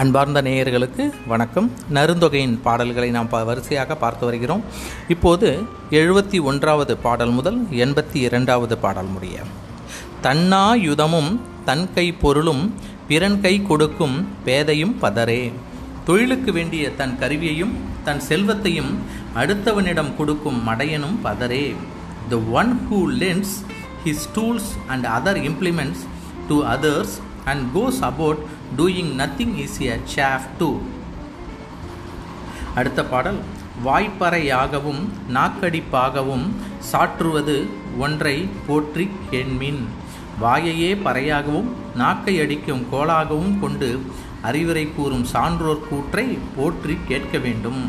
அன்பார்ந்த நேயர்களுக்கு வணக்கம். நருந்தொகையின் பாடல்களை நாம் ப வரிசையாக பார்த்து வருகிறோம். இப்போது எழுபத்தி ஒன்றாவது பாடல் முதல் எண்பத்தி இரண்டாவது பாடல் முடிய. தன்னாயுதமும் தன் கை பொருளும் பிறன் கை கொடுக்கும் பேதையும் பதரே தொழிலுக்கு வேண்டிய தன் கருவியையும் தன் செல்வத்தையும் அடுத்தவனிடம் கொடுக்கும் மடையனும் பதரே the one who lends his tools and other implements to others and goes about doing nothing is a chaff too. அடுத்த பாடல் வாய்ப்பறையாகவும் நாக்கடிப்பாகவும் சாற்றுவது ஒன்றை போற்றி கேண்மின். வாயையே பறையாகவும் நாக்கை அடிக்கும் கோலாகவும் கொண்டு அறிவுரை கூறும் சான்றோர் கூற்றை போற்றி கேட்க வேண்டும்.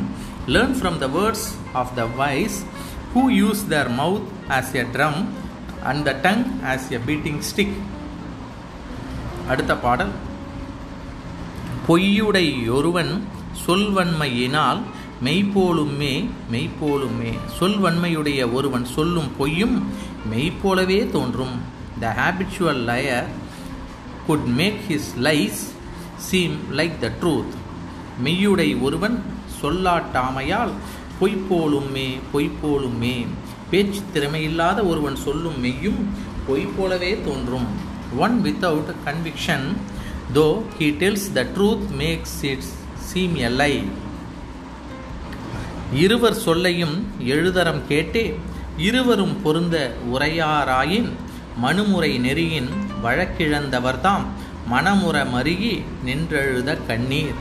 Learn from the words of the wise who use their mouth as a drum and the tongue as a beating stick அடுத்த பாடல். பொய்யுடை ஒருவன் சொல்வன்மையினால் மெய்ப்போலுமே மெய்ப்போலுமே சொல்வன்மையுடைய ஒருவன் சொல்லும் பொய்யும் மெய்ப்போலவே தோன்றும். The habitual liar could make his lies seem like the truth மெய்யுடை ஒருவன் சொல்லாட்டாமையால் பொய்ப்போலுமே பொய்ப்போலுமே பேச்சு திறமையில்லாத ஒருவன் சொல்லும் மெய்யும் பொய் போலவே தோன்றும். One without conviction though he tells the truth makes its seem a lie இருவர் சொல்லையும் எழுதரம் கேட்டே இருவரும் பொருந்த உரையாராயின் மனுமுறை நெறியின் வழக்கிழந்தவர்தாம் மனமுற மருகி நின்றெழுத கண்ணீர்.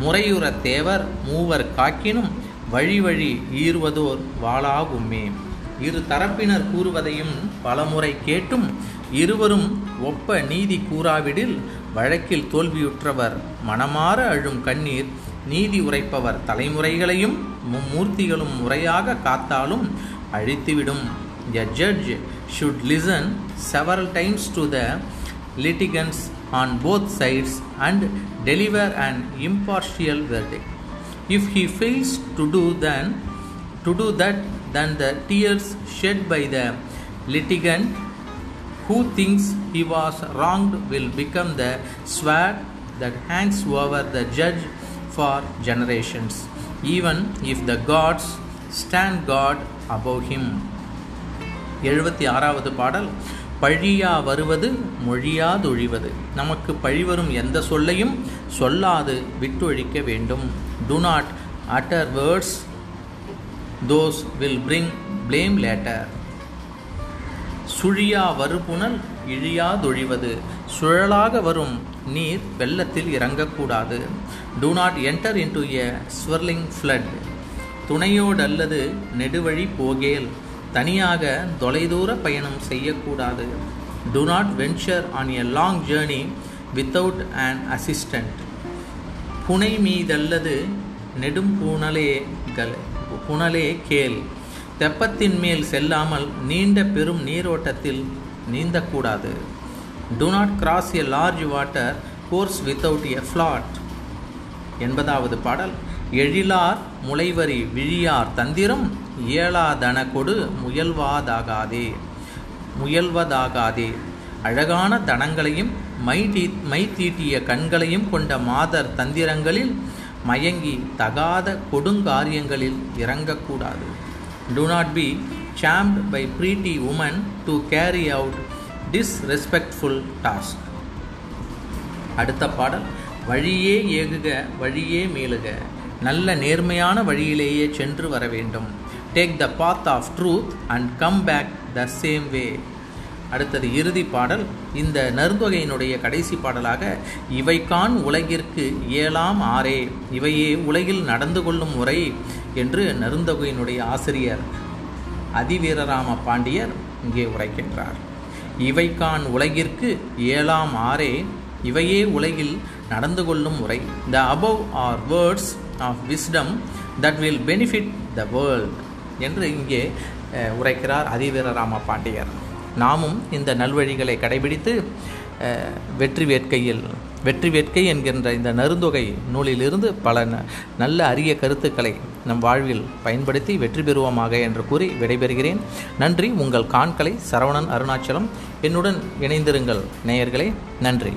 முறையுற தேவர் மூவர் காக்கினும் வழி வழி ஈர்வதோர் வாளாகுமே. இரு தரப்பினர் கூறுவதையும் பலமுறை கேட்டும் இருவரும் ஒப்ப நீதி கூறாவிடில் வழக்கில் தோல்வியுற்றவர் மனமாற அழும் கண்ணீர் நீதி உரைப்பவர் தலைமுறைகளையும் மும்மூர்த்திகளும் முறையாக காத்தாலும் அழித்துவிடும் a judge should listen several times to the litigants on both sides and deliver an impartial verdict. If he fails to do then to do that, then the tears shed by the litigant who thinks he was wronged will become the sword that hangs over the judge for generations, even if the gods stand God above him. எழுபத்தி ஆறாவது பாடல் பழியா வருவது மொழியாதொழிவது நமக்கு பழிவரும் எந்த சொல்லையும் சொல்லாது விட்டொழிக்க வேண்டும் do not utter words those will bring blame later சுழியா வருபுணல் இழியாதொழிவது சுழலாக வரும் நீர் வெள்ளத்தில் இறங்கக்கூடாது. Do not enter into a swirling flood துணையோடல்லது நெடுவழி போகேல். தனியாக தொலைதூர பயணம் செய்யக்கூடாது. Do not venture on a long journey without an assistant புனை மீதல்லது நெடும் புனலேகள் புனலே கேள். தெப்பத்தின் மேல் செல்லாமல் நீண்ட பெரும் நீரோட்டத்தில் நீந்தக்கூடாது. Do not cross a large water course without a float என்பதாவது பாடல். எழிலார் முளைவரி விழியார் தந்திரம் இயலாதன கொடு முயல்வாதாகாதே. முயல்வதாகாதே. அழகான தனங்களையும் மை தீ மை தீட்டிய கண்களையும் கொண்ட மாதர் தந்திரங்களில் மயங்கி தகாத கொடுங்காரியங்களில் இறங்கக்கூடாது. Do not be charmed by pretty woman to carry out disrespectful task அடுத்த பாடல். வழியே ஏகுக வழியே மேலுக. நல்ல நேர்மையான வழியிலேயே சென்று வர வேண்டும். Take the path of truth and come back the same way அடுத்தது இறுதி பாடல். இந்த நருந்தொகையினுடைய கடைசி பாடலாக இவைக்கான் உலகிற்கு ஏழாம் ஆறே இவையே உலகில் நடந்து கொள்ளும் முறை என்று நருந்தொகையினுடைய ஆசிரியர் அதிவீரராம பாண்டியர் இங்கே உரைக்கின்றார். இவைக்கான் உலகிற்கு ஏழாம் ஆறே இவையே உலகில் நடந்து கொள்ளும் முறை the above are words of wisdom that will benefit the world என்று இங்கே உரைக்கிறார் அதிவீரராம பாண்டியர். நாமும் இந்த நல்வழிகளை கடைபிடித்து வெற்றி வேட்கையில் வெற்றி வேட்கை என்கின்ற இந்த நருந்தொகை நூலிலிருந்து பல நல்ல அரிய கருத்துக்களை நம் வாழ்வில் பயன்படுத்தி வெற்றி பெறுவோமாக என்று கூறி விடைபெறுகிறேன். நன்றி. உங்கள் காண்களை சரவணன் அருணாச்சலம். என்னுடன் இணைந்திருங்கள் நேயர்களே. நன்றி.